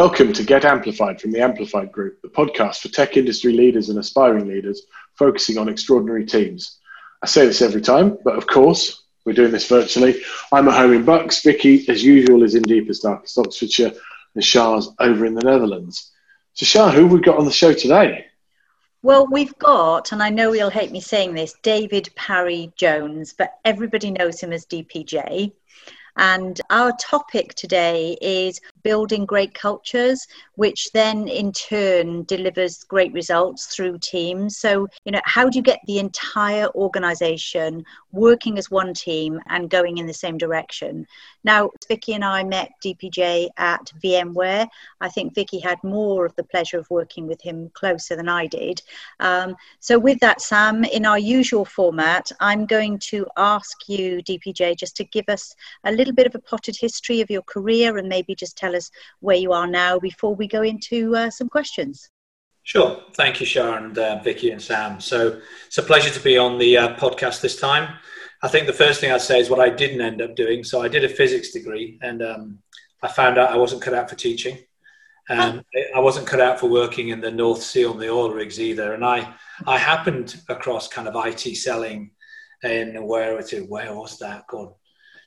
Welcome to Get Amplified from the Amplified Group, the podcast for tech industry leaders and aspiring leaders focusing on extraordinary teams. I say this every time, but of course, we're doing this virtually. I'm at home in Bucks. Vicky, as usual, is in deepest, darkest Oxfordshire, and Shah's over in the Netherlands. So, Shah, who have we got on the show today? Well, we've got, and I know you'll hate me saying this, David Parry Jones, but everybody knows him as DPJ. And our topic today is building great cultures, which then in turn delivers great results through teams. So, you know, how do you get the entire organization working as one team and going in the same direction? Now, Vicky and I met DPJ at VMware. I think Vicky had more of the pleasure of working with him closer than I did. Um, so, with that, Sam, in our usual format, I'm going to ask you, DPJ, just to give us a little bit of a potted history of your career and maybe just tell us where you are now before we go into uh, some questions. Sure. Thank you, Sharon, uh, Vicky and Sam. So it's a pleasure to be on the uh, podcast this time. I think the first thing I'd say is what I didn't end up doing. So I did a physics degree, and um, I found out I wasn't cut out for teaching. Um, I wasn't cut out for working in the North Sea on the oil rigs either. And I, I happened across kind of IT selling in where it where was that? God,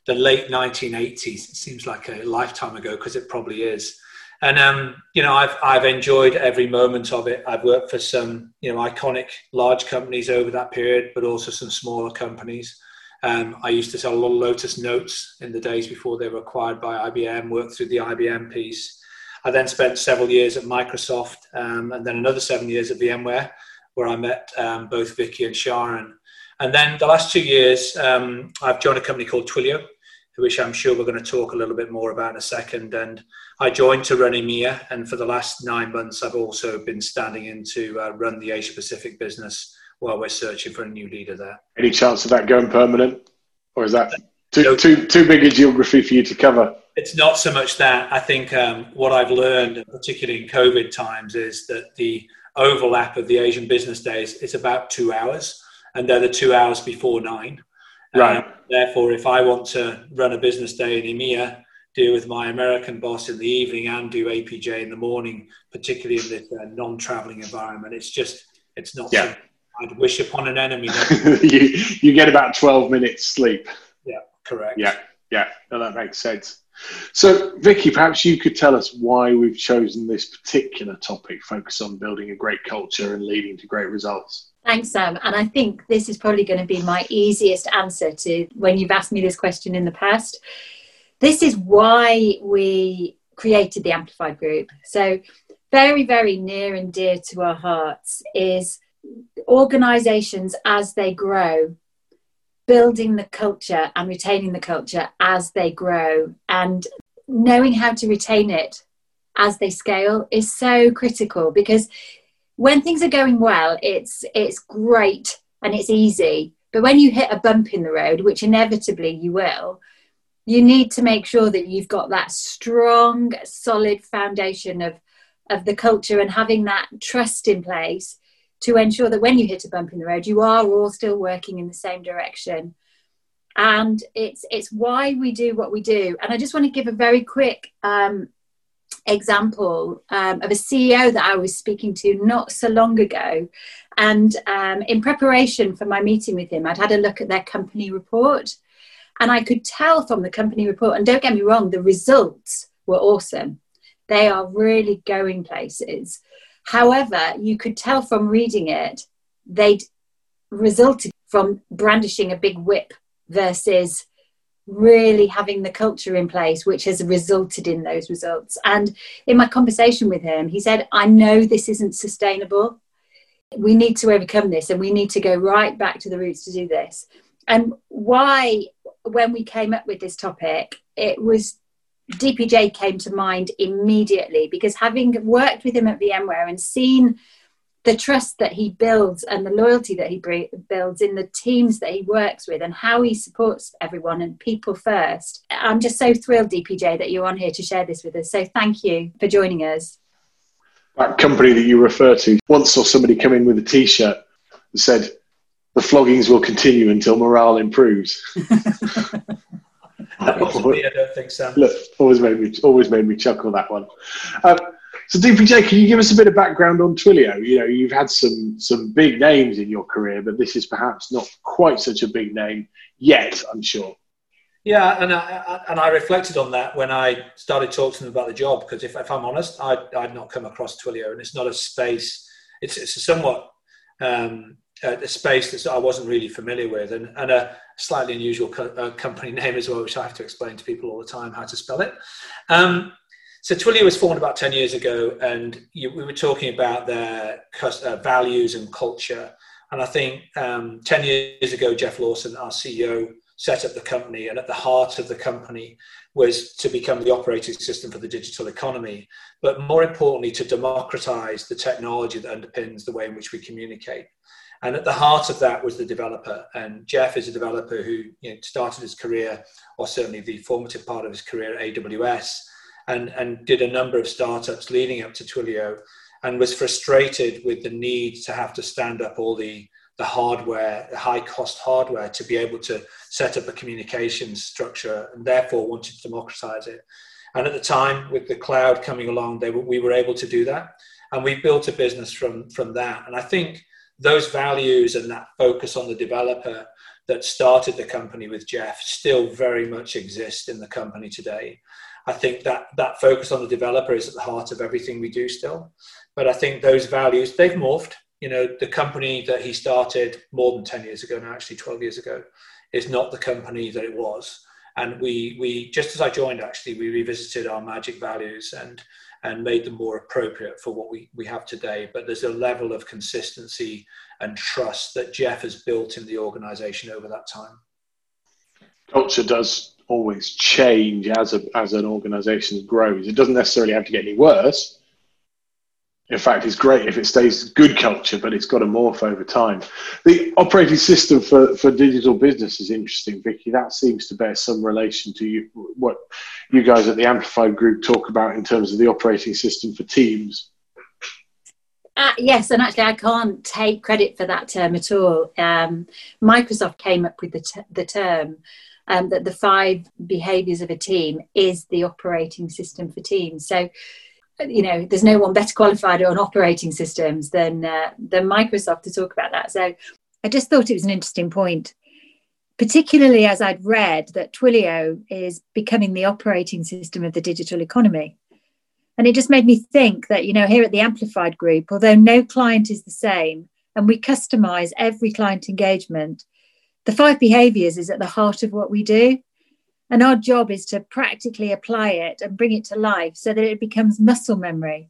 the late 1980s. It seems like a lifetime ago because it probably is. And um, you know, I've I've enjoyed every moment of it. I've worked for some you know iconic large companies over that period, but also some smaller companies. Um, I used to sell a lot of Lotus Notes in the days before they were acquired by IBM, worked through the IBM piece. I then spent several years at Microsoft um, and then another seven years at VMware, where I met um, both Vicky and Sharon. And then the last two years, um, I've joined a company called Twilio, which I'm sure we're going to talk a little bit more about in a second. And I joined to run EMEA, and for the last nine months, I've also been standing in to uh, run the Asia Pacific business while we're searching for a new leader there. Any chance of that going permanent, or is that too no, too too big a geography for you to cover? It's not so much that. I think um, what I've learned, particularly in COVID times, is that the overlap of the Asian business days is about two hours, and they're the two hours before nine. Right. Um, therefore, if I want to run a business day in EMEA, deal with my American boss in the evening, and do APJ in the morning, particularly in this uh, non-traveling environment, it's just it's not. Yeah. I'd wish upon an enemy. you, you get about 12 minutes sleep. Yeah, correct. Yeah, yeah, no, that makes sense. So, Vicky, perhaps you could tell us why we've chosen this particular topic, focus on building a great culture and leading to great results. Thanks, Sam. And I think this is probably going to be my easiest answer to when you've asked me this question in the past. This is why we created the Amplified Group. So, very, very near and dear to our hearts is organizations as they grow building the culture and retaining the culture as they grow and knowing how to retain it as they scale is so critical because when things are going well it's it's great and it's easy but when you hit a bump in the road which inevitably you will you need to make sure that you've got that strong solid foundation of of the culture and having that trust in place to ensure that when you hit a bump in the road, you are all still working in the same direction. And it's it's why we do what we do. And I just want to give a very quick um, example um, of a CEO that I was speaking to not so long ago. And um, in preparation for my meeting with him, I'd had a look at their company report. And I could tell from the company report, and don't get me wrong, the results were awesome. They are really going places. However, you could tell from reading it, they'd resulted from brandishing a big whip versus really having the culture in place, which has resulted in those results. And in my conversation with him, he said, I know this isn't sustainable. We need to overcome this and we need to go right back to the roots to do this. And why, when we came up with this topic, it was DPJ came to mind immediately because having worked with him at VMware and seen the trust that he builds and the loyalty that he builds in the teams that he works with and how he supports everyone and people first. I'm just so thrilled, DPJ, that you're on here to share this with us. So thank you for joining us. That company that you refer to once saw somebody come in with a t shirt that said, The floggings will continue until morale improves. Possibly, I don't think so. Look, always made me always made me chuckle that one. Um, so DPJ, can you give us a bit of background on Twilio? You know, you've had some some big names in your career, but this is perhaps not quite such a big name yet. I'm sure. Yeah, and I, and I reflected on that when I started talking to them about the job because if, if I'm honest, I'd, I'd not come across Twilio, and it's not a space. It's it's a somewhat um, a, space that I wasn't really familiar with, and, and a slightly unusual co- uh, company name as well, which I have to explain to people all the time how to spell it. Um, so Twilio was formed about 10 years ago, and you, we were talking about their uh, values and culture. And I think um, 10 years ago, Jeff Lawson, our CEO, set up the company, and at the heart of the company was to become the operating system for the digital economy, but more importantly, to democratize the technology that underpins the way in which we communicate. And at the heart of that was the developer. And Jeff is a developer who you know, started his career, or certainly the formative part of his career at AWS, and, and did a number of startups leading up to Twilio and was frustrated with the need to have to stand up all the, the hardware, the high cost hardware to be able to set up a communications structure and therefore wanted to democratize it. And at the time, with the cloud coming along, they we were able to do that. And we built a business from, from that. And I think those values and that focus on the developer that started the company with Jeff still very much exist in the company today. I think that that focus on the developer is at the heart of everything we do still. But I think those values they've morphed. You know, the company that he started more than ten years ago, now actually twelve years ago, is not the company that it was. And we we just as I joined, actually, we revisited our magic values and and made them more appropriate for what we, we have today. But there's a level of consistency and trust that Jeff has built in the organization over that time. Culture does always change as a as an organization grows. It doesn't necessarily have to get any worse. In fact, it's great if it stays good culture, but it's got to morph over time. The operating system for, for digital business is interesting, Vicky. That seems to bear some relation to you, what you guys at the Amplified Group talk about in terms of the operating system for teams. Uh, yes, and actually, I can't take credit for that term at all. Um, Microsoft came up with the, the term um, that the five behaviors of a team is the operating system for teams. So, you know, there's no one better qualified on operating systems than uh, than Microsoft to talk about that. So, I just thought it was an interesting point, particularly as I'd read that Twilio is becoming the operating system of the digital economy. And it just made me think that, you know, here at the Amplified Group, although no client is the same and we customize every client engagement, the five behaviors is at the heart of what we do. And our job is to practically apply it and bring it to life so that it becomes muscle memory.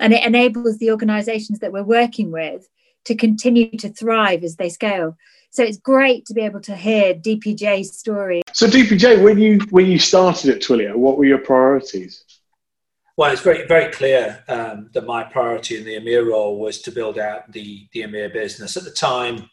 And it enables the organizations that we're working with to continue to thrive as they scale. So it's great to be able to hear DPJ's story. So DPJ, when you when you started at Twilio, what were your priorities? Well, it's very very clear um, that my priority in the EMEA role was to build out the the EMEA business. At the time,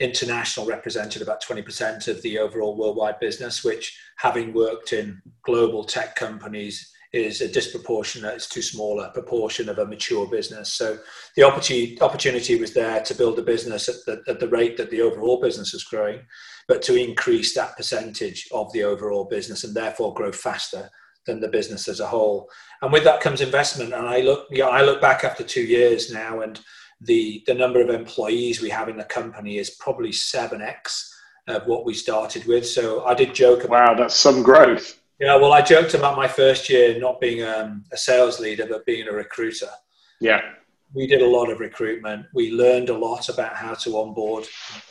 international represented about 20% of the overall worldwide business, which, having worked in global tech companies, is a disproportionate, it's too small a proportion of a mature business. So the opportunity, opportunity was there to build a business at the, at the rate that the overall business is growing, but to increase that percentage of the overall business and therefore grow faster than the business as a whole. And with that comes investment. And I look, yeah, I look back after two years now and the the number of employees we have in the company is probably 7x of what we started with. So I did joke about Wow, that's some growth. Yeah, well, I joked about my first year not being um, a sales leader, but being a recruiter. Yeah. We did a lot of recruitment. We learned a lot about how to onboard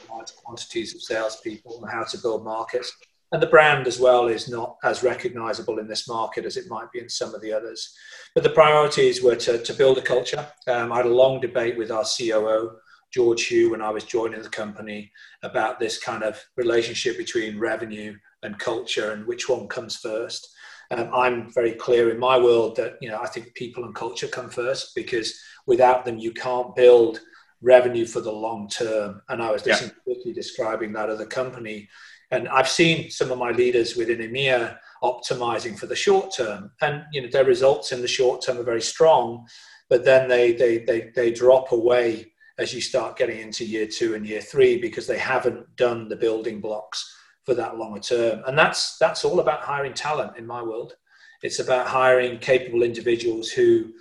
large quantities of salespeople and how to build markets and the brand as well is not as recognizable in this market as it might be in some of the others. But the priorities were to, to build a culture. Um, I had a long debate with our COO, George Hu, when I was joining the company about this kind of relationship between revenue and culture and which one comes first. Um, I'm very clear in my world that you know I think people and culture come first because without them you can't build revenue for the long term. And I was listening yeah. Vicky describing that of the company and I've seen some of my leaders within EMEA optimizing for the short term, and you know their results in the short term are very strong, but then they they they, they drop away as you start getting into year two and year three because they haven't done the building blocks for that longer term. And that's that's all about hiring talent in my world. It's about hiring capable individuals who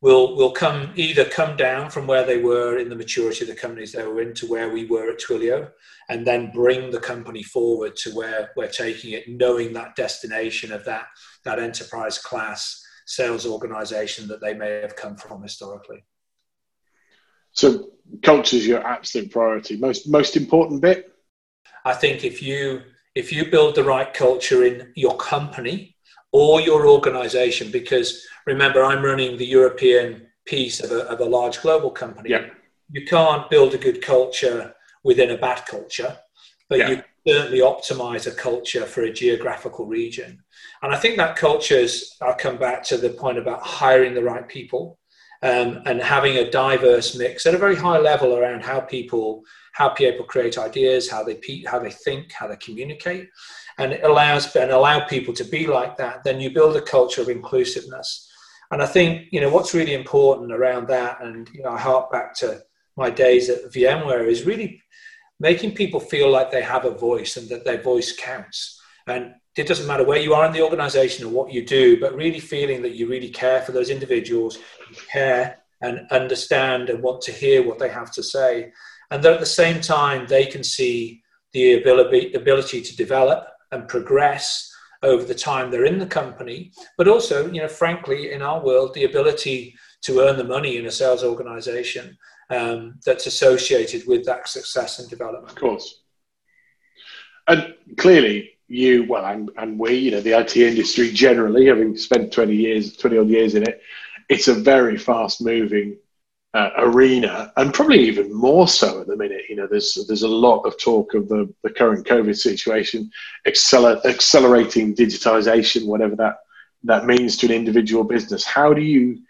will will come either come down from where they were in the maturity of the companies they were in to where we were at Twilio, and then bring the company forward to where we're taking it, knowing that destination of that that enterprise class sales organization that they may have come from historically. So culture is your absolute priority. Most most important bit. I think if you if you build the right culture in your company or your organization, because remember I'm running the European piece of a, of a large global company. Yeah. You can't build a good culture within a bad culture, but yeah. you certainly optimize a culture for a geographical region. And I think that cultures, I'll come back to the point about hiring the right people um, and having a diverse mix at a very high level around how people how people create ideas, how they how they think, how they communicate, and it allows and allow people to be like that. Then you build a culture of inclusiveness, and I think you know what's really important around that. And you know, I hark back to my days at VMware is really making people feel like they have a voice and that their voice counts. And it doesn't matter where you are in the organization or what you do, but really feeling that you really care for those individuals, care and understand and want to hear what they have to say. And that at the same time, they can see the ability, ability to develop and progress over the time they're in the company, but also, you know, frankly, in our world, the ability to earn the money in a sales organization um, that's associated with that success and development. Of course. And clearly, you, well, and, and we, you know, the IT industry generally, having spent 20 years, 20 odd years in it, it's a very fast moving uh, arena, and probably even more so at the minute. You know, there's there's a lot of talk of the, the current COVID situation, acceler- accelerating digitization, whatever that that means to an individual business. How do you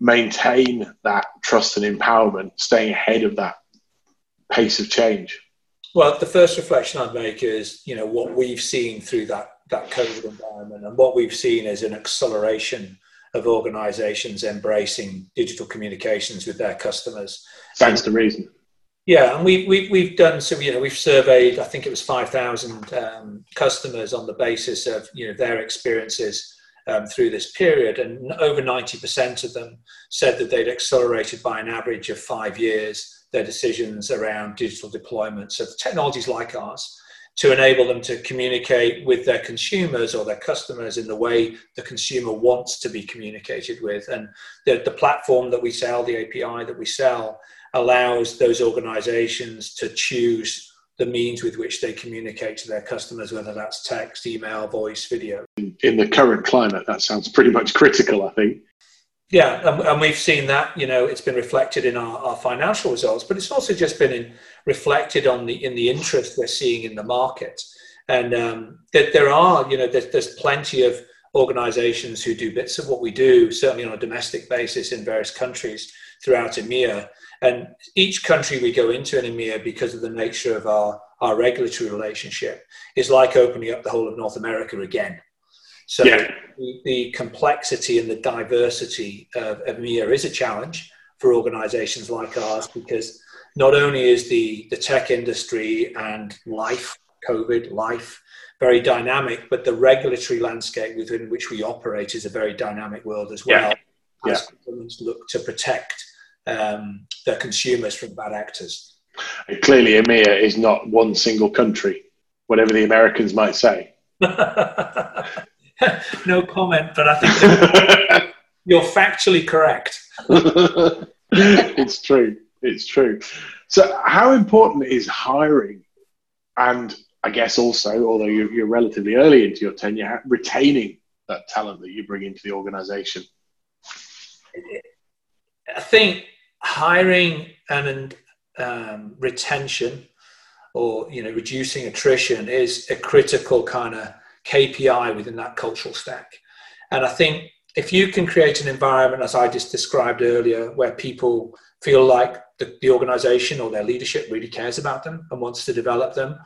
maintain that trust and empowerment, staying ahead of that pace of change? Well, the first reflection I'd make is, you know, what we've seen through that that COVID environment, and what we've seen is an acceleration of organisations embracing digital communications with their customers. That's the reason. Yeah, and we, we, we've done so. You know, we've surveyed. I think it was five thousand um, customers on the basis of you know their experiences um, through this period, and over 90% of them said that they'd accelerated by an average of five years their decisions around digital deployment. So technologies like ours to enable them to communicate with their consumers or their customers in the way the consumer wants to be communicated with. And the, the platform that we sell, the API that we sell, allows those organizations to choose the means with which they communicate to their customers, whether that's text, email, voice, video. In the current climate, that sounds pretty much critical, I think. Yeah, and, and we've seen that. You know, it's been reflected in our, our financial results, but it's also just been in, reflected on the in the interest we're seeing in the market. And um, that there are, you know, there's, there's plenty of organisations who do bits of what we do, certainly on a domestic basis in various countries throughout EMEA, and each country we go into in EMEA, because of the nature of our, our regulatory relationship, is like opening up the whole of North America again. So yeah. the, the, complexity and the diversity of EMEA is a challenge for organizations like ours because not only is the, the tech industry and life, COVID, life, very dynamic, but the regulatory landscape within which we operate is a very dynamic world as well. Yeah. As yeah. governments look to protect um, their consumers from bad actors. clearly, EMEA is not one single country, whatever the Americans might say. no comment, but I think you're factually correct. it's true. It's true. So, how important is hiring and I guess also, although you're, you're, relatively early into your tenure, retaining that talent that you bring into the organization? I think hiring and um, retention or you know reducing attrition is a critical kind of KPI within that cultural stack. And I think if you can create an environment, as I just described earlier, where people feel like the, the organization or their leadership really cares about them and wants to develop them,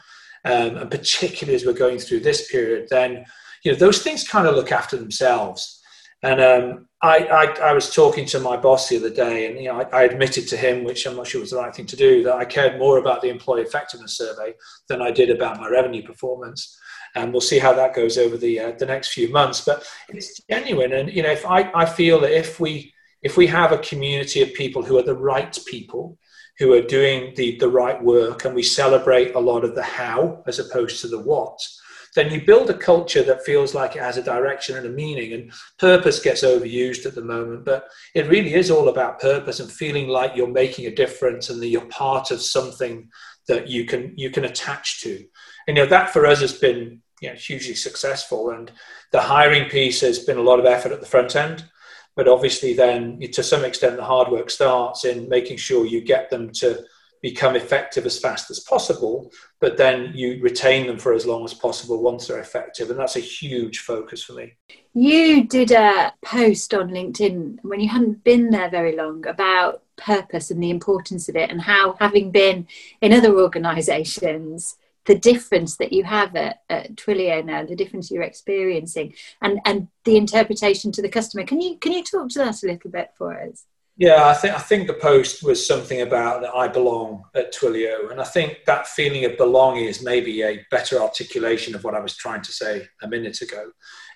um, and particularly as we're going through this period, then you know those things kind of look after themselves. And um, I, I, I, was talking to my boss the other day, and you know, I, I, admitted to him, which I'm not sure was the right thing to do, that I cared more about the employee effectiveness survey than I did about my revenue performance. And we'll see how that goes over the uh, the next few months. But it's genuine, and you know, if I, I feel that if we if we have a community of people who are the right people, who are doing the, the right work, and we celebrate a lot of the how as opposed to the what, then you build a culture that feels like it has a direction and a meaning. And purpose gets overused at the moment, but it really is all about purpose and feeling like you're making a difference and that you're part of something that you can you can attach to. And you know that for us has been you know, hugely successful. And the hiring piece has been a lot of effort at the front end but obviously then to some extent the hard work starts in making sure you get them to become effective as fast as possible but then you retain them for as long as possible once they're effective. And that's a huge focus for me. You did a post on linkedin when you hadn't been there very long about purpose and the importance of it and how having been in other organizations the difference that you have at, at Twilio now, the difference you're experiencing, and and the interpretation to the customer. Can you can you talk to that a little bit for us? Yeah, I think I think the post was something about that I belong at Twilio, and I think that feeling of belonging is maybe a better articulation of what I was trying to say a minute ago.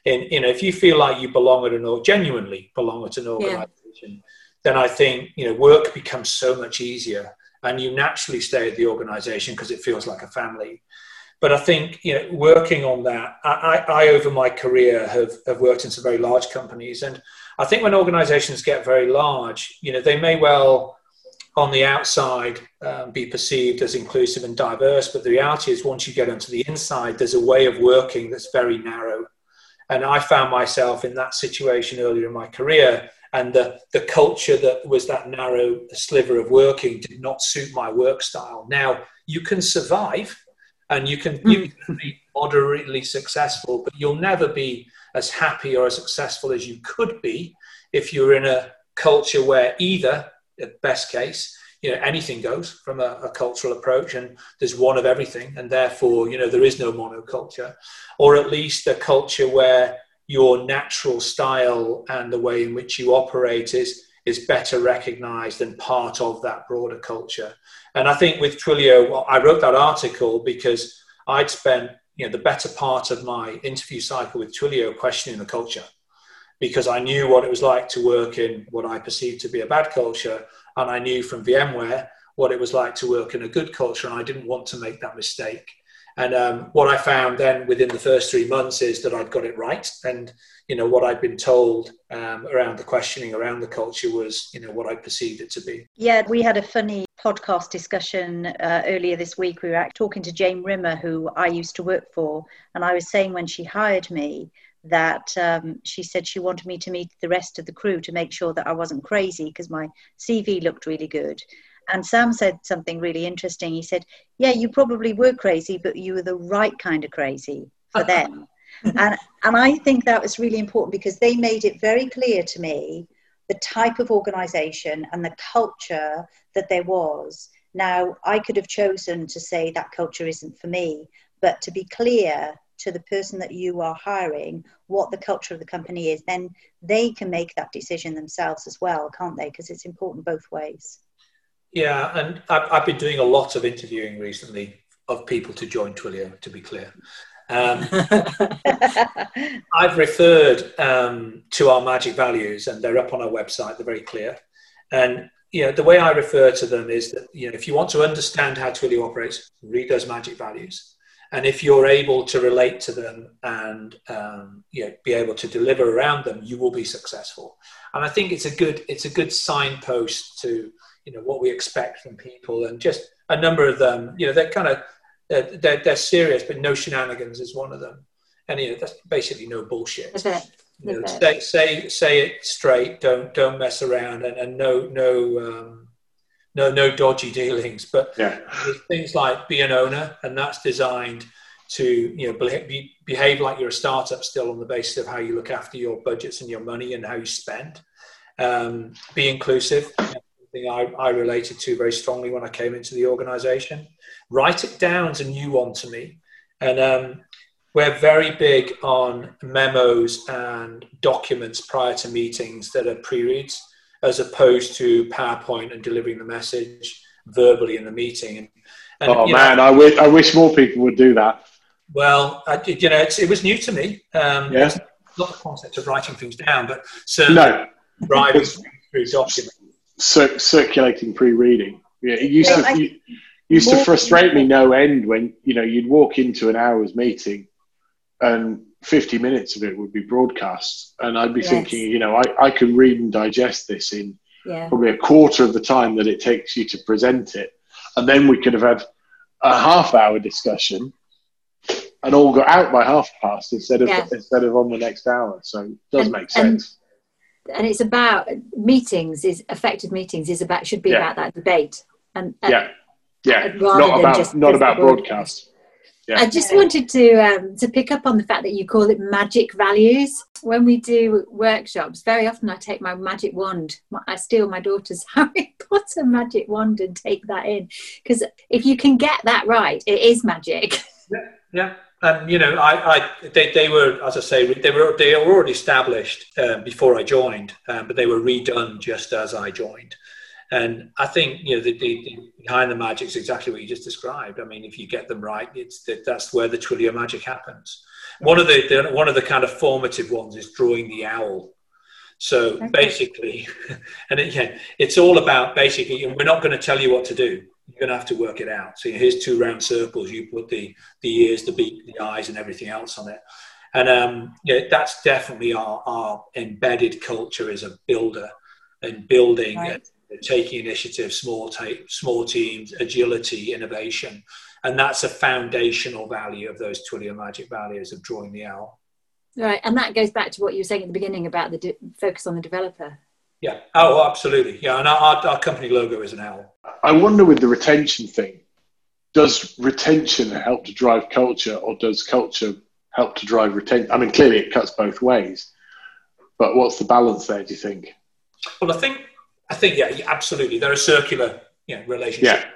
In you know, if you feel like you belong at an genuinely belong at an organization, yeah. then I think you know work becomes so much easier and you naturally stay at the organization because it feels like a family. But I think you know, working on that, I, I, over my career have, have worked in some very large companies, and I think when organizations get very large, you know, they may well, on the outside, um, be perceived as inclusive and diverse, but the reality is, once you get onto the inside, there's a way of working that's very narrow. And I found myself in that situation earlier in my career and the, the culture that was that narrow sliver of working did not suit my work style. Now, you can survive and you can, you can hmm. be moderately successful, but you'll never be as happy or as successful as you could be if you're in a culture where either, at best case, you know anything goes from a, a, cultural approach and there's one of everything and therefore you know there is no monoculture or at least a culture where your natural style and the way in which you operate is is better recognized and part of that broader culture. And I think with Twilio, I wrote that article because I'd spent you know the better part of my interview cycle with Twilio questioning the culture because I knew what it was like to work in what I perceived to be a bad culture, and I knew from VMware what it was like to work in a good culture, and I didn't want to make that mistake. And um, what I found then within the first three months is that I'd got it right. And, you know, what I'd been told um, around the questioning around the culture was, you know, what I perceived it to be. Yeah, we had a funny podcast discussion uh, earlier this week. We were talking to Jane Rimmer, who I used to work for. And I was saying when she hired me, that um, she said she wanted me to meet the rest of the crew to make sure that I wasn't crazy because my CV looked really good. And Sam said something really interesting. He said, Yeah, you probably were crazy, but you were the right kind of crazy for them. and, and I think that was really important because they made it very clear to me the type of organization and the culture that there was. Now, I could have chosen to say that culture isn't for me, but to be clear to the person that you are hiring what the culture of the company is, then they can make that decision themselves as well, can't they? Because it's important both ways. Yeah, and I've, I've, been doing a lot of interviewing recently of people to join Twilio, to be clear. Um, I've referred um, to our magic values, and they're up on our website. They're very clear. And you know, the way I refer to them is that you know, if you want to understand how Twilio operates, read those magic values. And if you're able to relate to them and um, you know, be able to deliver around them, you will be successful. And I think it's a good it's a good signpost to you know what we expect from people and just a number of them you know they're kind of they're, they're, they're serious but no shenanigans is one of them. And you know that's basically no bullshit. You know, say, say say it straight don't don't mess around and, and no no um, no no dodgy dealings. But yeah. things like be an owner and that's designed to you know behave, behave like you're a startup still on the basis of how you look after your budgets and your money and how you spend. Um, be inclusive something I, I related to very strongly when I came into the organization. Write it down is a new one to me. And um, we're very big on memos and documents prior to meetings that are pre-reads, as opposed to PowerPoint and delivering the message verbally in the meeting. And, oh man, know, I wish I wish more people would do that. Well, I, you know, it was new to me. Um, yeah. Not the concept of writing things down, but certainly no. writing through documents. Cir- circulating pre-reading. Yeah, it used yeah, to. I, used to frustrate me no end when you know you'd walk into an hour's meeting and 50 minutes of it would be broadcast and i'd be yes. thinking you know I, I can read and digest this in yeah. probably a quarter of the time that it takes you to present it and then we could have had a half hour discussion and all got out by half past instead of yeah. instead of on the next hour so it does and, make sense and, and, it's about meetings is effective meetings is about should be yeah. about that debate and, and yeah yeah, not about not about broadcast. Yeah. I just wanted to um, to pick up on the fact that you call it magic values. When we do workshops, very often I take my magic wand. I steal my daughter's Harry Potter magic wand and take that in because if you can get that right, it is magic. Yeah, yeah. And you know, I, I they, they were, as I say, they were they were already established uh, before I joined, um, but they were redone just as I joined. And I think you know the, the, the, behind the magic is exactly what you just described. I mean, if you get them right, it's that, that's where the Twilio magic happens. One of the, the, one of the kind of formative ones is drawing the owl. So okay. basically, and it, yeah, it's all about basically, and we're not going to tell you what to do. You're going to have to work it out. So here's two round circles. You put the the ears, the beak, the eyes, and everything else on it. And um, yeah, that's definitely our, our embedded culture as a builder and building right taking initiative, small, take, small teams, agility, innovation. And that's a foundational value of those Twilio magic values of drawing the owl. Right. And that goes back to what you were saying at the beginning about the de- focus on the developer. Yeah. Oh, absolutely. Yeah. And our, our company logo is an owl. I wonder with the retention thing, does retention help to drive culture or does culture help to drive retention? I mean, clearly it cuts both ways, but what's the balance there, do you think? Well, I think I think yeah, absolutely. They're a circular you know, relationship. Yeah.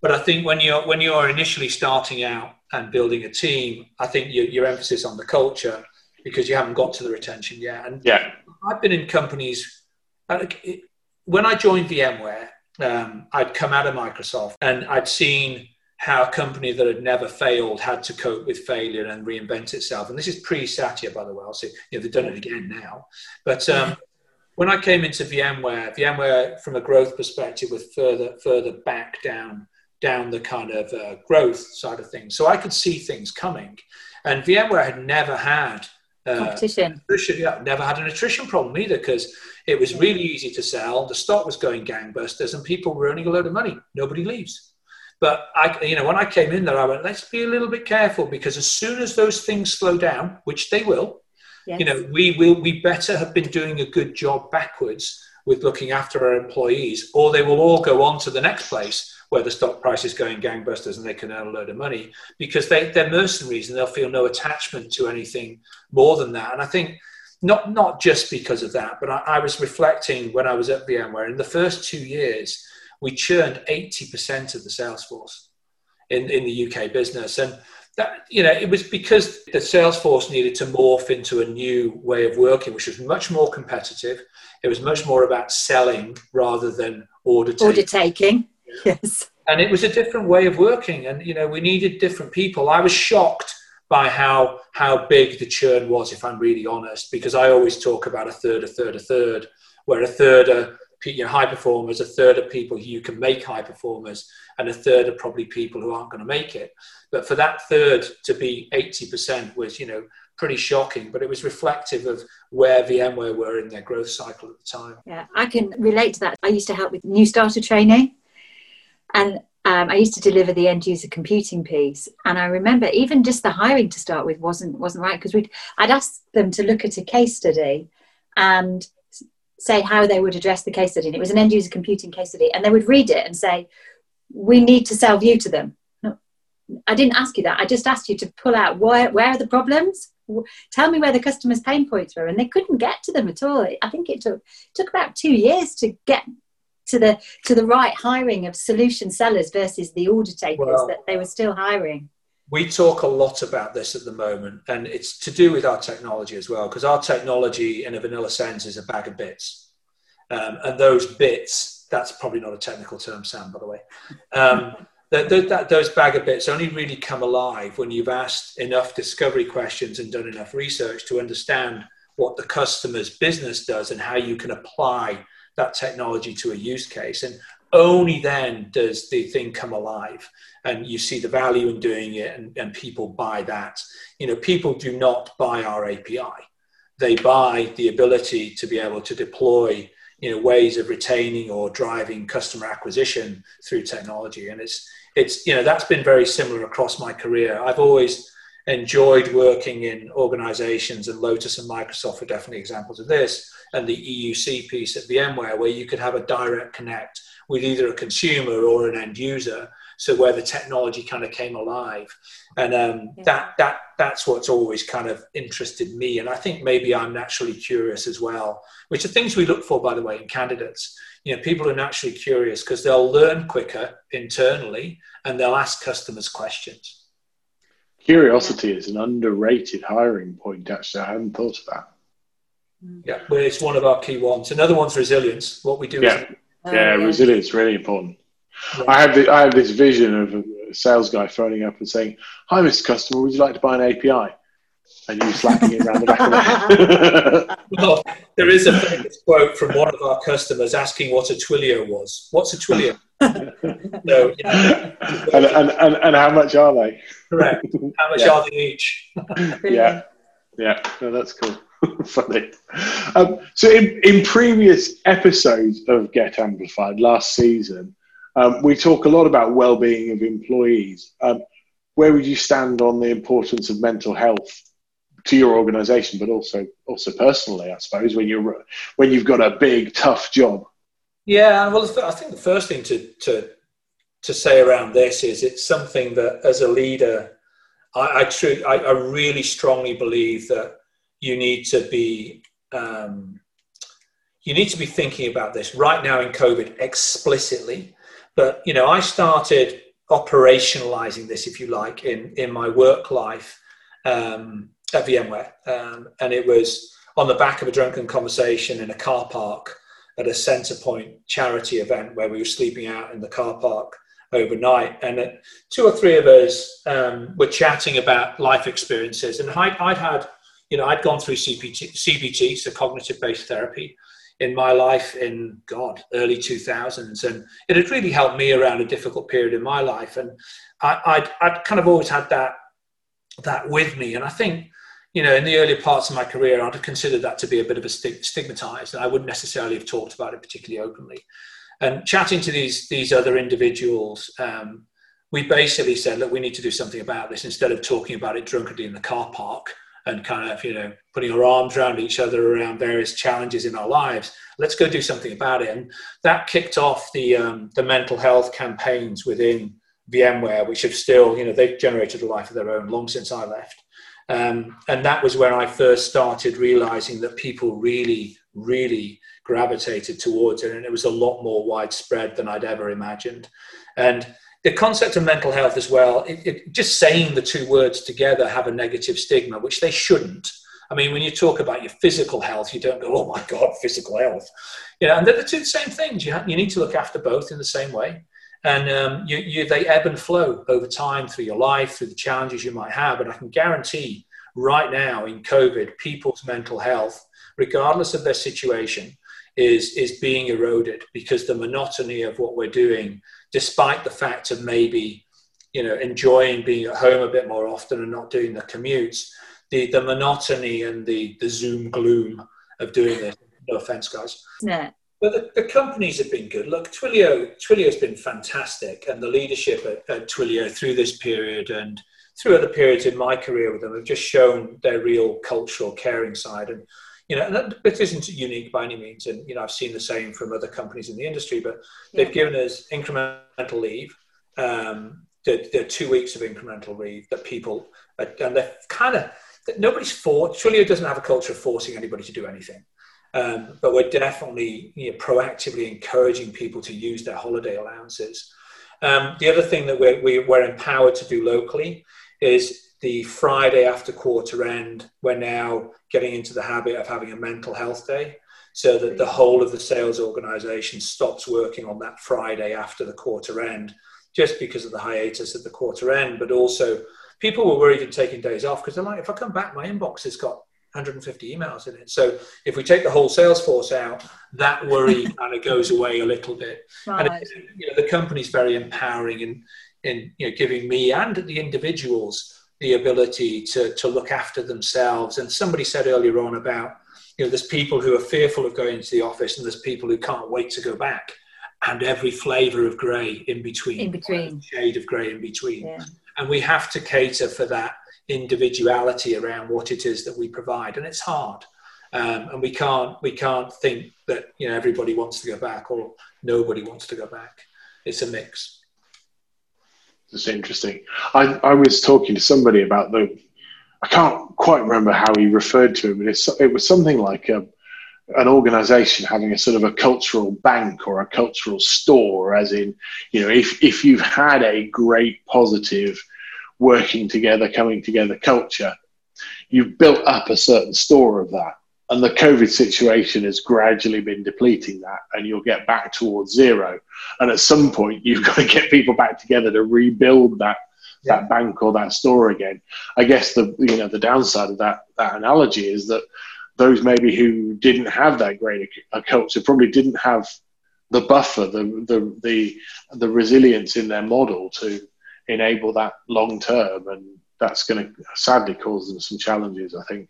But I think when you're when you're initially starting out and building a team, I think your, your emphasis on the culture because you haven't got to the retention yet. And yeah, I've been in companies. When I joined VMware, um, I'd come out of Microsoft and I'd seen how a company that had never failed had to cope with failure and reinvent itself. And this is pre-Satya, by the way. I'll say, you know, they've done it again now. But um, when I came into VMware, VMware from a growth perspective was further further back down down the kind of uh, growth side of things. So I could see things coming, and VMware had never had uh, competition. Attrition, yeah, never had an attrition problem either because it was really easy to sell. The stock was going gangbusters, and people were earning a load of money. Nobody leaves. But I, you know, when I came in there, I went, let's be a little bit careful because as soon as those things slow down, which they will, Yes. You know, we will we better have been doing a good job backwards with looking after our employees, or they will all go on to the next place where the stock price is going gangbusters and they can earn a load of money because they, they're mercenaries and they'll feel no attachment to anything more than that. And I think not not just because of that, but I, I was reflecting when I was at VMware in the first two years, we churned 80% of the sales force in, in the UK business. And that you know it was because the sales force needed to morph into a new way of working, which was much more competitive. It was much more about selling rather than order taking. Order taking, yes. And it was a different way of working, and you know we needed different people. I was shocked by how how big the churn was, if I'm really honest, because I always talk about a third, a third, a third, where a third are you know, high performers, a third of people you can make high performers, and a third are probably people who aren't going to make it. But for that third to be 80% was, you know, pretty shocking, but it was reflective of where VMware were in their growth cycle at the time. Yeah, I can relate to that. I used to help with new starter training, and um, I used to deliver the end user computing piece. And I remember even just the hiring to start with wasn't wasn't right because we'd I'd asked them to look at a case study and say how they would address the case study. And it was an end user computing case study, and they would read it and say, "We need to sell view to them." I didn't ask you that. I just asked you to pull out where, where are the problems. Tell me where the customer's pain points were, and they couldn't get to them at all. I think it took took about two years to get to the to the right hiring of solution sellers versus the order takers that they were still hiring. We talk a lot about this at the moment, and it's to do with our technology as well, because our technology, in a vanilla sense, is a bag of bits. Um, and those bits, that's probably not a technical term, Sam, by the way. Um, that, that, those bag of bits only really come alive when you've asked enough discovery questions and done enough research to understand what the customer's business does and how you can apply that technology to a use case. And only then does the thing come alive and you see the value in doing it and, and people buy that. You know, people do not buy our API. They buy the ability to be able to deploy you know ways of retaining or driving customer acquisition through technology and it's it's you know that's been very similar across my career i've always enjoyed working in organizations and lotus and microsoft are definitely examples of this and the euc piece at vmware where you could have a direct connect with either a consumer or an end user so where the technology kind of came alive. And um, yeah. that that that's what's always kind of interested me. And i think maybe i'm naturally curious as well which are things we look for by the way in candidates. You know people are naturally curious because they'll learn quicker internally and they'll ask customers questions. Curiosity is an underrated hiring point actually. I hadn't thought of that. Yeah well it's one of our key ones. Another one's resilience. What we do yeah. is yeah, oh, yeah, resilience really important yeah. I have the, I have this vision of a sales guy phoning up and saying, "Hi, Mr. Customer, would you like to buy an API?" And you slapping it around the back of the head. well, there is a famous quote from one of our customers asking what a Twilio was. What's a Twilio? so, you know, and, and, and, and, how much are they? Correct. How much yeah. are they each? yeah, yeah. No, that's cool. Funny. Um, so, in, in previous episodes of Get Amplified last season, um, we talk a lot about well-being of employees. Um, where would you stand on the importance of mental health to your organisation, but also also personally, I suppose, when you're when you've got a big tough job? Yeah, well, I think the first thing to to to say around this is it's something that as a leader, I I, true, I, I really strongly believe that you need to be um, you need to be thinking about this right now in COVID explicitly. But you know, I started operationalizing this, if you like, in in my work life um, at VMware, um, and it was on the back of a drunken conversation in a car park at a Centrepoint charity event where we were sleeping out in the car park overnight, and two or three of us um, were chatting about life experiences, and I'd, I'd had, you know, I'd gone through CBT, CBT, so cognitive-based therapy, in my life in God early 2000s, and it had really helped me around a difficult period in my life. And I, I'd, I'd kind of always had that that with me, and I think you know in the earlier parts of my career, I'd have considered that to be a bit of a stigmatized, and I wouldn't necessarily have talked about it particularly openly. And chatting to these these other individuals. Um, we basically said, look, we need to do something about this instead of talking about it drunkenly in the car park and kind of you know putting our arms around each other around various challenges in our lives let's go do something about it. And that kicked off the um, the mental health campaigns within vmware which have still you know they've generated a life of their own long since i left. Um, and that was where i first started realizing that people really really gravitated towards it and it was a lot more widespread than i'd ever imagined. And the concept of mental health as well, it, it, just saying the two words together have a negative stigma, which they shouldn't. I mean, when you talk about your physical health, you don't go, oh my God, physical health. You know, and they're the two same things. You, you need to look after both in the same way. And um, you, you, they ebb and flow over time through your life, through the challenges you might have. And I can guarantee right now in COVID, people's mental health, regardless of their situation, is, is being eroded because the monotony of what we're doing despite the fact of maybe you know enjoying being at home a bit more often and not doing the commutes the the monotony and the the zoom gloom of doing this no offense guys yeah but the, the, companies have been good. Look, Twilio, Twilio's been fantastic, and the leadership at, at, Twilio through this period and through other periods in my career with them have just shown their real cultural caring side. And you know, and that, this isn't unique by any means. And, you know, I've seen the same from other companies in the industry, but they've given us incremental leave. Um, the, the two weeks of incremental leave that people, are, and they're kind of, nobody's forced, Twilio doesn't have a culture of forcing anybody to do anything. Um, but we're definitely you know, proactively encouraging people to use their holiday allowances. Um, the other thing that we're, we, are we are empowered to do locally is the Friday after quarter end, we're now getting into the habit of having a mental health day so that the whole of the sales organization stops working on that Friday after the quarter end, just because of the hiatus at the quarter end. But also, people were worried in taking days off because they're like, if I come back, my inbox has got 150 emails in it. So if we take the whole Salesforce out, that worry kind of goes away a little bit. Right. And you know, the company's very empowering in, in you know, giving me and the individuals the ability to, to look after themselves. And somebody said earlier on about, you know, there's people who are fearful of going to the office and there's people who can't wait to go back and every flavor of grey in between. In between. Shade of grey in between. Yeah. And we have to cater for that individuality around what it is that we provide. And it's hard. Um, and we can't we can't think that you know everybody wants to go back or nobody wants to go back. It's a mix. It's interesting. I, I was talking to somebody about the, I can't quite remember how he referred to it, but it's, it was something like a, an organization having a sort of a cultural bank or a cultural store, as in, you know, if, if you've had a great positive working together, coming together culture, you've built up a certain store of that and the COVID situation has gradually been depleting that, and you'll get back towards zero. And at some point, you've got to get people back together to rebuild that yeah. that bank or that store again. I guess the you know the downside of that that analogy is that those maybe who didn't have that great a culture probably didn't have the buffer, the the the the resilience in their model to enable that long term, and that's going to sadly cause them some challenges. I think.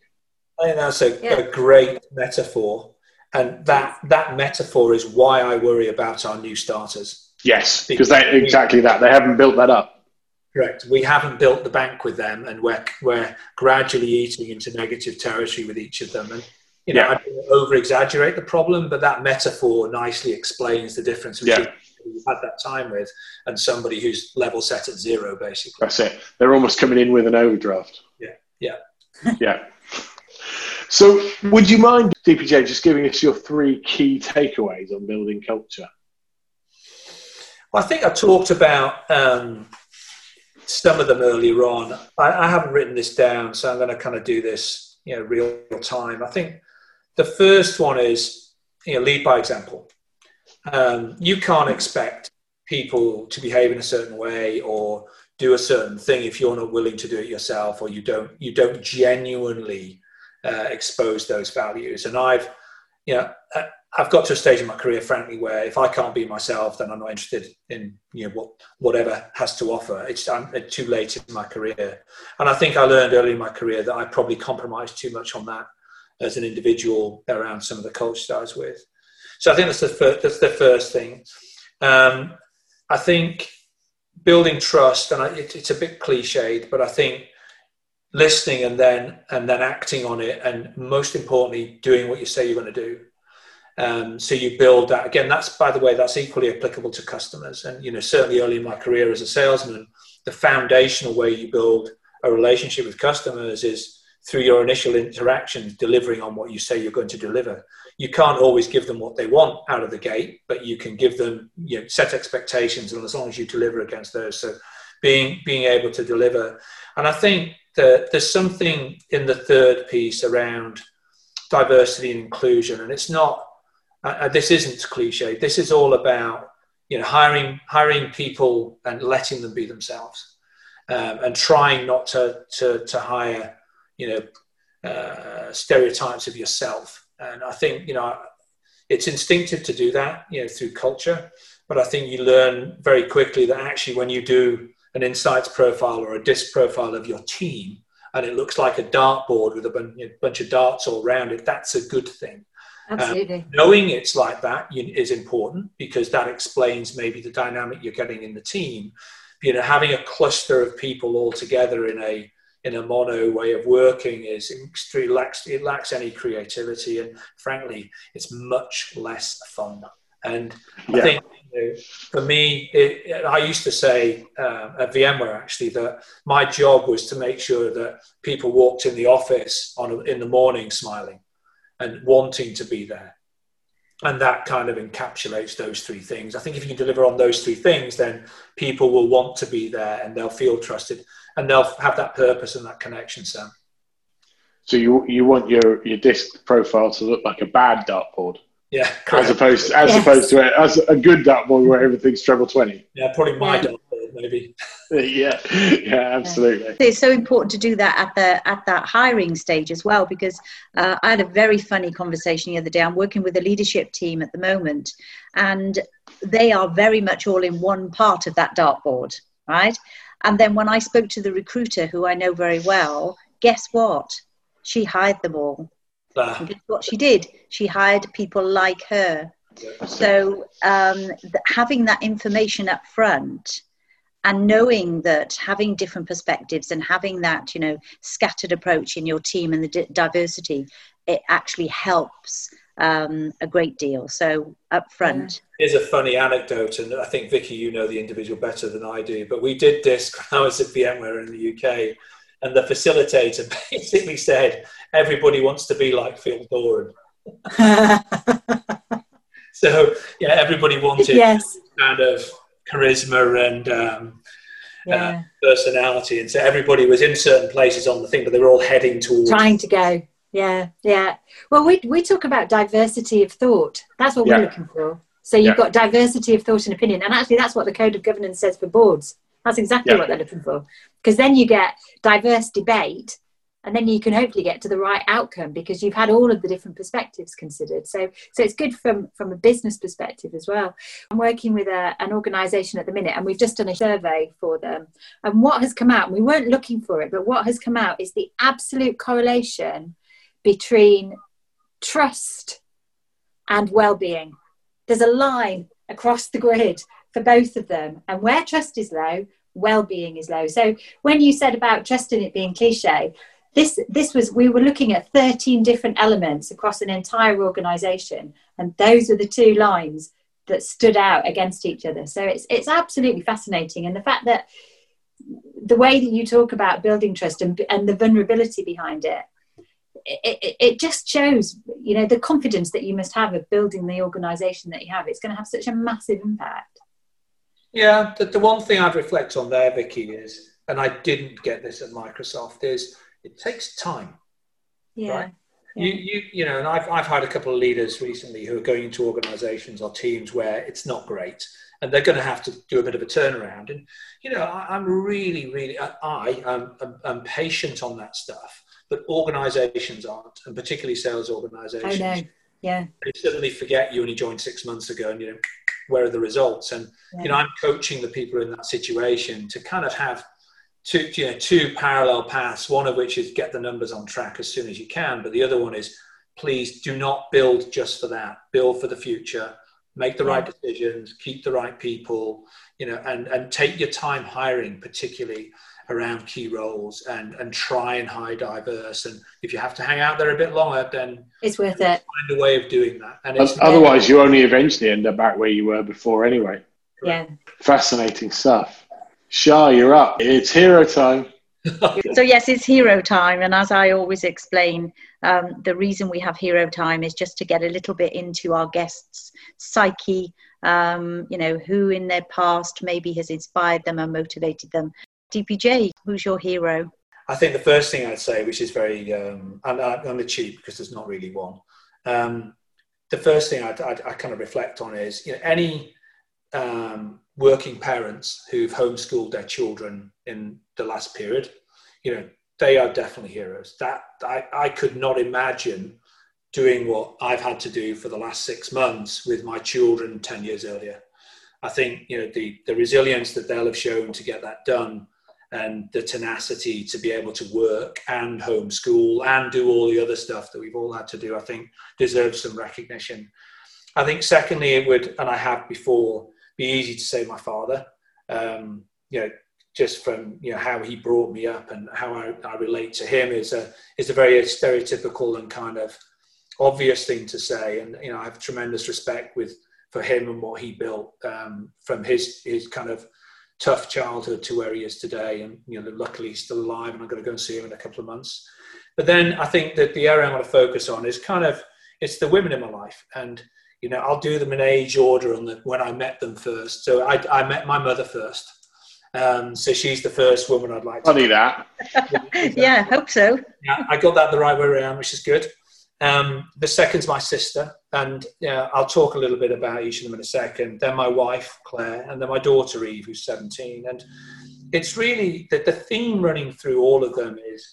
I think that's a, yeah. a great metaphor. And that, that metaphor is why I worry about our new starters. Yes, because they exactly that. They haven't built that up. Correct. We haven't built the bank with them, and we're we're gradually eating into negative territory with each of them. And you know, yeah. I don't over exaggerate the problem, but that metaphor nicely explains the difference between yeah. you've had that time with and somebody who's level set at zero, basically. That's it. They're almost coming in with an overdraft. Yeah. Yeah. yeah. So, would you mind, DPJ, just giving us your three key takeaways on building culture? Well, I think I talked about um, some of them earlier on. I, I, haven't written this down, so I'm going to kind of do this, you know, real time. I think the first one is, you know, lead by example. Um, you can't expect people to behave in a certain way or do a certain thing if you're not willing to do it yourself or you don't you don't genuinely uh, expose those values. And I've, you know, uh, I've got to a stage in my career, frankly, where if I can't be myself, then I'm not interested in you know what whatever has to offer. It's I'm too late in my career, and I think I learned early in my career that I probably compromised too much on that as an individual around some of the that I was with. So I think that's the first, that's the first thing. Um, I think building trust, and I, it, it's a bit cliched, but I think listening and then and then acting on it and most importantly doing what you say you're going to do. Um, so you build that. Again that's by the way that's equally applicable to customers. And you know certainly early in my career as a salesman the foundational way you build a relationship with customers is through your initial interactions delivering on what you say you're going to deliver. You can't always give them what they want out of the gate but you can give them you know set expectations and as long as you deliver against those. So being being able to deliver. And i think there's something in the third piece around diversity and inclusion, and it's not. Uh, uh, this isn't cliche. This is all about you know hiring hiring people and letting them be themselves, um, and trying not to to, to hire you know uh, stereotypes of yourself. And I think you know it's instinctive to do that you know through culture, but I think you learn very quickly that actually when you do an insights profile or a disc profile of your team and it looks like a dartboard with a bunch of darts all around it, that's a good thing. Absolutely. Um, knowing it's like that is important because that explains maybe the dynamic you're getting in the team. You know, having a cluster of people all together in a in a mono way of working is extremely lacks it lacks any creativity and frankly it's much less fun. And yeah. I think for me, it, I used to say uh, at VMware actually that my job was to make sure that people walked in the office on in the morning smiling and wanting to be there. and that kind of encapsulates those three things. I think if you can deliver on those three things, then people will want to be there and they'll feel trusted and they'll have that purpose and that connection, Sam. So you you want your your disc profile to look like a bad dartboard, Yeah, as correct. opposed as Yes. opposed to a, as a good dartboard where everything's treble twenty. yeah, probably my Yeah. dog, maybe. yeah, yeah, absolutely. it's so important to do that at the at that hiring stage as well because uh, I had a very funny conversation the other day. I'm working with a leadership team at the moment, and they are very much all in one part of that dartboard, right? And then when I spoke to the recruiter, who I know very well, guess what? She hired them all. Uh, And guess what she did? She hired people like her. So um, th- having that information up front and knowing that having different perspectives and having that you know scattered approach in your team and the di- diversity, it actually helps um, a great deal. So up front, Here's a funny anecdote, and I think Vicky, you know the individual better than I do. But we did this when I was at VMware in the UK, and the facilitator basically said everybody wants to be like Phil Doran. So yeah, everybody wanted yes. kind of charisma and um, Yeah. personality, and so everybody was in certain places on the thing, but they were all heading towards. Trying to go. Yeah. Yeah. Well, we we talk about diversity of thought. That's what Yeah. we're looking for. So you've Yeah. got diversity of thought and opinion, and actually that's what the code of governance says for boards. That's exactly Yeah. what they're looking for. Because then you get diverse debate, and then you can hopefully get to the right outcome because you've had all of the different perspectives considered. So, so it's good from from a business perspective as well. I'm working with a, an organisation at the minute, and we've just done a survey for them. And what has come out, we weren't looking for it, but what has come out is the absolute correlation between trust and well-being. There's a line across the grid for both of them, and where trust is low, well-being is low. So when you said about trust and it being cliche, this this was we were looking at 13 different elements across an entire organization and those are the two lines that stood out against each other. So it's it's absolutely fascinating and the fact that the way that you talk about building trust and, and the vulnerability behind it it, it it just shows you know the confidence that you must have of building the organization that you have. It's going to have such a massive impact Yeah, the, the one thing I'd reflect on there, Vicky, is, and I didn't get this at Microsoft, is it takes time. yeah Right. You, you, you know, and I've, I've had a couple of leaders recently who are going into organizations or teams where it's not great and they're going to have to do a bit of a turnaround. And, you know, I, I'm really, really, I, I am I'm, I'm patient on that stuff, but organizations aren't, and particularly sales organizations. no yeah They suddenly forget you only joined six months ago and, you know, where are the results? And, you know, I'm coaching the people in that situation to kind of have two, you know, two parallel paths. One of which is get the numbers on track as soon as you can, but the other one is please do not build just for that. Build for the future. Make the right decisions. Keep the right people. You know, and and take your time hiring, particularly around key roles, and and try and hire diverse. And if you have to hang out there a bit longer, then it's worth it find a way of doing that. And it's Otherwise, you only eventually end up back where you were before anyway. yeah Fascinating stuff. Shah, you're up. It's hero time. So yes, it's hero time, and as I always explain, um, the reason we have hero time is just to get a little bit into our guests' psyche. Um, you know, who in their past maybe has inspired them and motivated them. DPJ, who's your hero? I think the first thing I'd say, which is very, um, and I'm a cheap because there's not really one. Um, the first thing I'd, I'd, I kind of reflect on is, you know, any um, working parents who've homeschooled their children in the last period, you know, they are definitely heroes. That I, I could not imagine doing what I've had to do for the last six months with my children 10 years earlier. I think, you know, the, the resilience that they'll have shown to get that done and the tenacity to be able to work and homeschool and do all the other stuff that we've all had to do, I think deserves some recognition. I think, secondly, it would, and I have before, be easy to say my father. Um, you know, just from you know how he brought me up and how I, I relate to him is a is a very stereotypical and kind of obvious thing to say. And you know, I have tremendous respect with for him and what he built um, from his his kind of tough childhood to where he is today. And you know, luckily he's still alive, and I'm going to go and see him in a couple of months. But then I think that the area I want to focus on is kind of it's the women in my life, and You know, I'll do them in age order on the, when I met them first. So I, I met my mother first. Um, so she's the first woman I'd like to. Funny that. yeah, hope so. Yeah, I got that the right way around, which is good. Um, the second's my sister, and yeah, I'll talk a little bit about each of them in a second. Then my wife, Claire, and then my daughter, Eve, who's 17. And it's really that the theme running through all of them is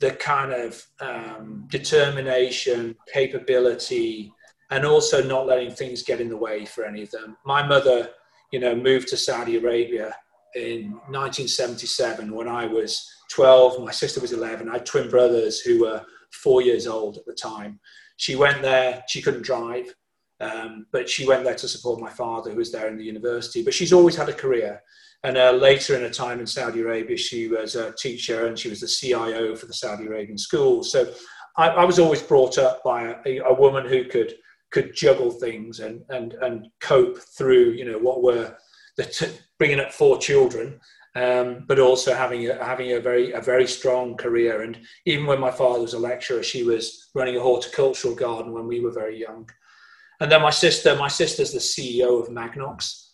the kind of um, determination, capability, and also not letting things get in the way for any of them. My mother, you know, moved to Saudi Arabia in 1977 when I was 12. My sister was 11. I had twin brothers who were four years old at the time. She went there. She couldn't drive, um, but she went there to support my father, who was there in the university. But she's always had a career. And uh, later in her time in Saudi Arabia, she was a teacher and she was the CIO for the Saudi Arabian schools. So I, I was always brought up by a, a, woman who could could juggle things and and and cope through you know what were the t- bringing up four children, um, but also having a, having a very a very strong career. And even when my father was a lecturer, she was running a horticultural garden when we were very young. And then my sister, my sister's the CEO of Magnox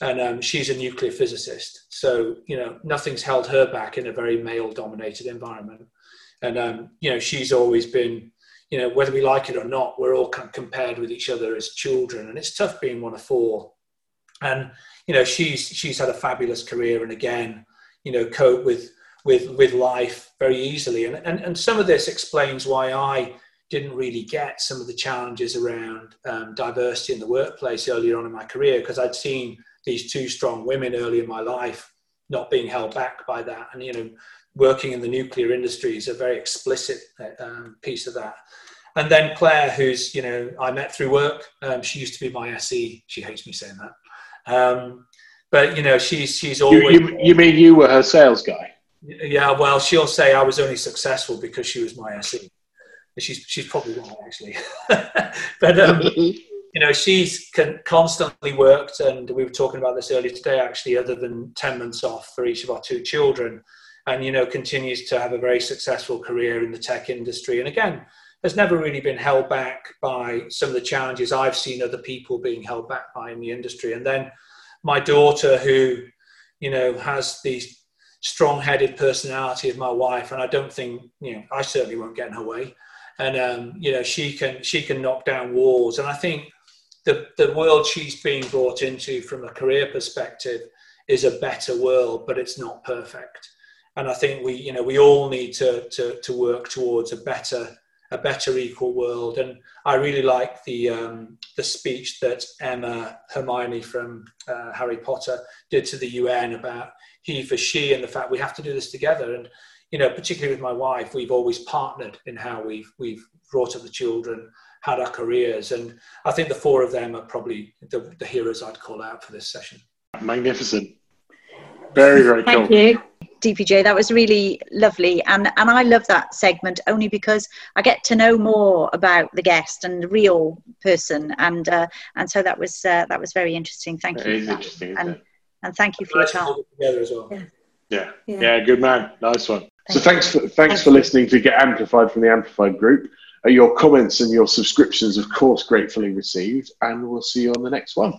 and um, she's a nuclear physicist. So you know nothing's held her back in a very male-dominated environment, and um, you know she's always been, you know whether we like it or not, we're all compared with each other as children, and it's tough being one of four. And you know she's she's had a fabulous career, and again, you know cope with with with life very easily, and and, and some of this explains why I didn't really get some of the challenges around um, diversity in the workplace earlier on in my career because I'd seen these two strong women early in my life, not being held back by that. And, you know, working in the nuclear industry is a very explicit um, piece of that. And then Claire, who's, you know, I met through work. Um, she used to be my SE. She hates me saying that. Um, but, you know, she's, she's always. You, you, you mean you were her sales guy? Yeah, well, she'll say I was only successful because she was my SE. She's, she's probably right, actually. but, um, you know, she's constantly worked, and we were talking about this earlier today, actually, other than 10 months off for each of our two children, and, you know, continues to have a very successful career in the tech industry. And again, has never really been held back by some of the challenges I've seen other people being held back by in the industry. And then my daughter, who, you know, has the strong headed personality of my wife, and I don't think, you know, I certainly won't get in her way. And um, you know, she can she can knock down walls. And I think the, the world she's being brought into from a career perspective is a better world, but it's not perfect. And I think we, you know, we all need to, to, to work towards a better, a better equal world. And I really like the, um, the speech that Emma Hermione from uh, Harry Potter did to the UN about he for she and the fact we have to do this together. And, you know, particularly with my wife, we've always partnered in how we've, we've brought up the children had our careers. And I think the four of them are probably the, the heroes I'd call out for this session. Magnificent. Very, very cool. Thank you. DPJ, that was really lovely, and and I love that segment only because I get to know more about the guest and the real person, and uh, and so that was uh, that was very interesting. Thank you. interesting, and, and thank you for your time. Together as well. Yeah. Yeah. yeah. yeah, good man, nice one. Thank so thanks for thanks for listening to Get Amplified from the Amplified Group. Uh, your comments and your subscriptions, of course, gratefully received. And we'll see you on the next one.